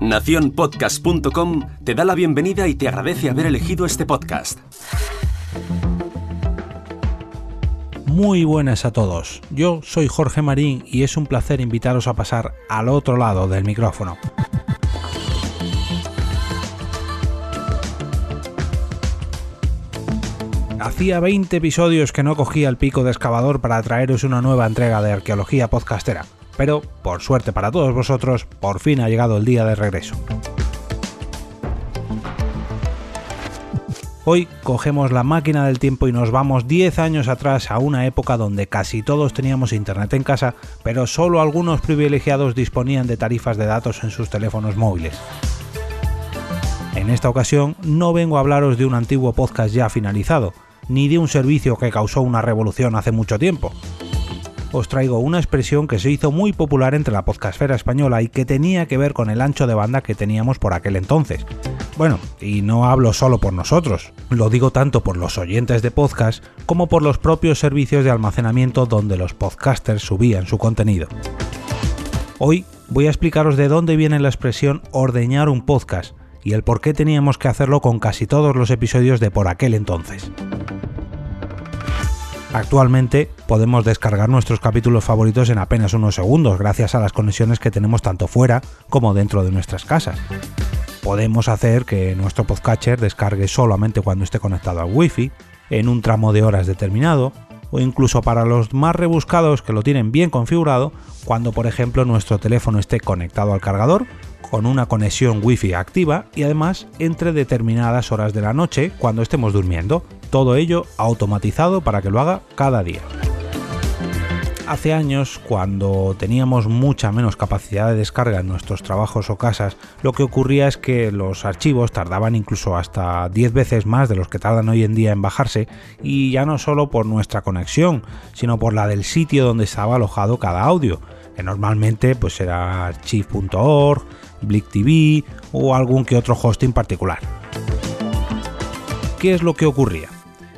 Naciónpodcast.com te da la bienvenida y te agradece haber elegido este podcast. Muy buenas a todos. Yo soy Jorge Marín y es un placer invitaros a pasar al otro lado del micrófono. Hacía 20 episodios que no cogía el pico de excavador para traeros una nueva entrega de arqueología podcastera, pero por suerte para todos vosotros, por fin ha llegado el día de regreso. Hoy cogemos la máquina del tiempo y nos vamos 10 años atrás a una época donde casi todos teníamos internet en casa, pero solo algunos privilegiados disponían de tarifas de datos en sus teléfonos móviles. En esta ocasión no vengo a hablaros de un antiguo podcast ya finalizado, ni de un servicio que causó una revolución hace mucho tiempo. Os traigo una expresión que se hizo muy popular entre la podcastfera española y que tenía que ver con el ancho de banda que teníamos por aquel entonces bueno, y no hablo solo por nosotros, lo digo tanto por los oyentes de podcast como por los propios servicios de almacenamiento donde los podcasters subían su contenido. Hoy voy a explicaros de dónde viene la expresión ordeñar un podcast y el por qué teníamos que hacerlo con casi todos los episodios de por aquel entonces. Actualmente podemos descargar nuestros capítulos favoritos en apenas unos segundos gracias a las conexiones que tenemos tanto fuera como dentro de nuestras casas. Podemos hacer que nuestro podcatcher descargue solamente cuando esté conectado al wifi, en un tramo de horas determinado, o incluso para los más rebuscados que lo tienen bien configurado, cuando por ejemplo nuestro teléfono esté conectado al cargador, con una conexión wifi activa y además entre determinadas horas de la noche cuando estemos durmiendo. Todo ello automatizado para que lo haga cada día. Hace años, cuando teníamos mucha menos capacidad de descarga en nuestros trabajos o casas, lo que ocurría es que los archivos tardaban incluso hasta 10 veces más de los que tardan hoy en día en bajarse, y ya no solo por nuestra conexión, sino por la del sitio donde estaba alojado cada audio, que normalmente pues era archive.org, BlickTV o algún que otro hosting particular. ¿Qué es lo que ocurría?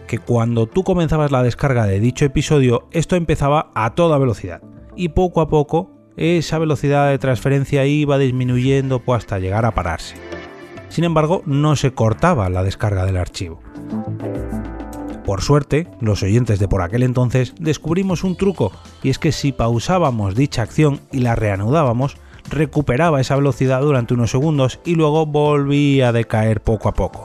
que cuando tú comenzabas la descarga de dicho episodio, esto empezaba a toda velocidad. Y poco a poco, esa velocidad de transferencia iba disminuyendo pues, hasta llegar a pararse. Sin embargo, no se cortaba la descarga del archivo. Por suerte, los oyentes de por aquel entonces descubrimos un truco, y es que si pausábamos dicha acción y la reanudábamos, recuperaba esa velocidad durante unos segundos y luego volvía a decaer poco a poco.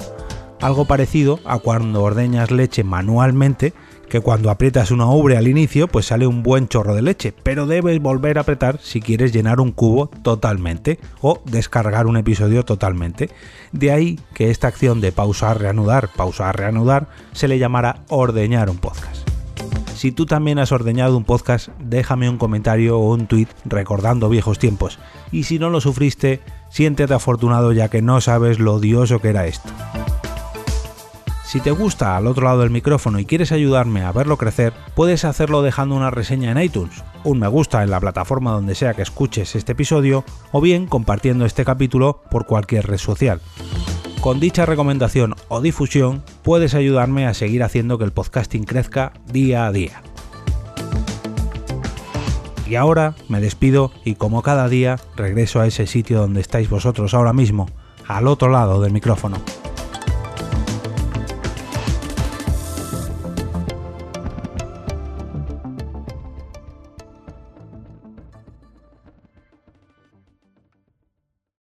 Algo parecido a cuando ordeñas leche manualmente, que cuando aprietas una ubre al inicio pues sale un buen chorro de leche, pero debes volver a apretar si quieres llenar un cubo totalmente o descargar un episodio totalmente. De ahí que esta acción de pausar, reanudar, pausar, reanudar se le llamará ordeñar un podcast. Si tú también has ordeñado un podcast, déjame un comentario o un tweet recordando viejos tiempos. Y si no lo sufriste, siéntete afortunado ya que no sabes lo odioso que era esto. Si te gusta al otro lado del micrófono y quieres ayudarme a verlo crecer, puedes hacerlo dejando una reseña en iTunes, un me gusta en la plataforma donde sea que escuches este episodio, o bien compartiendo este capítulo por cualquier red social. Con dicha recomendación o difusión puedes ayudarme a seguir haciendo que el podcasting crezca día a día. Y ahora me despido y como cada día regreso a ese sitio donde estáis vosotros ahora mismo, al otro lado del micrófono.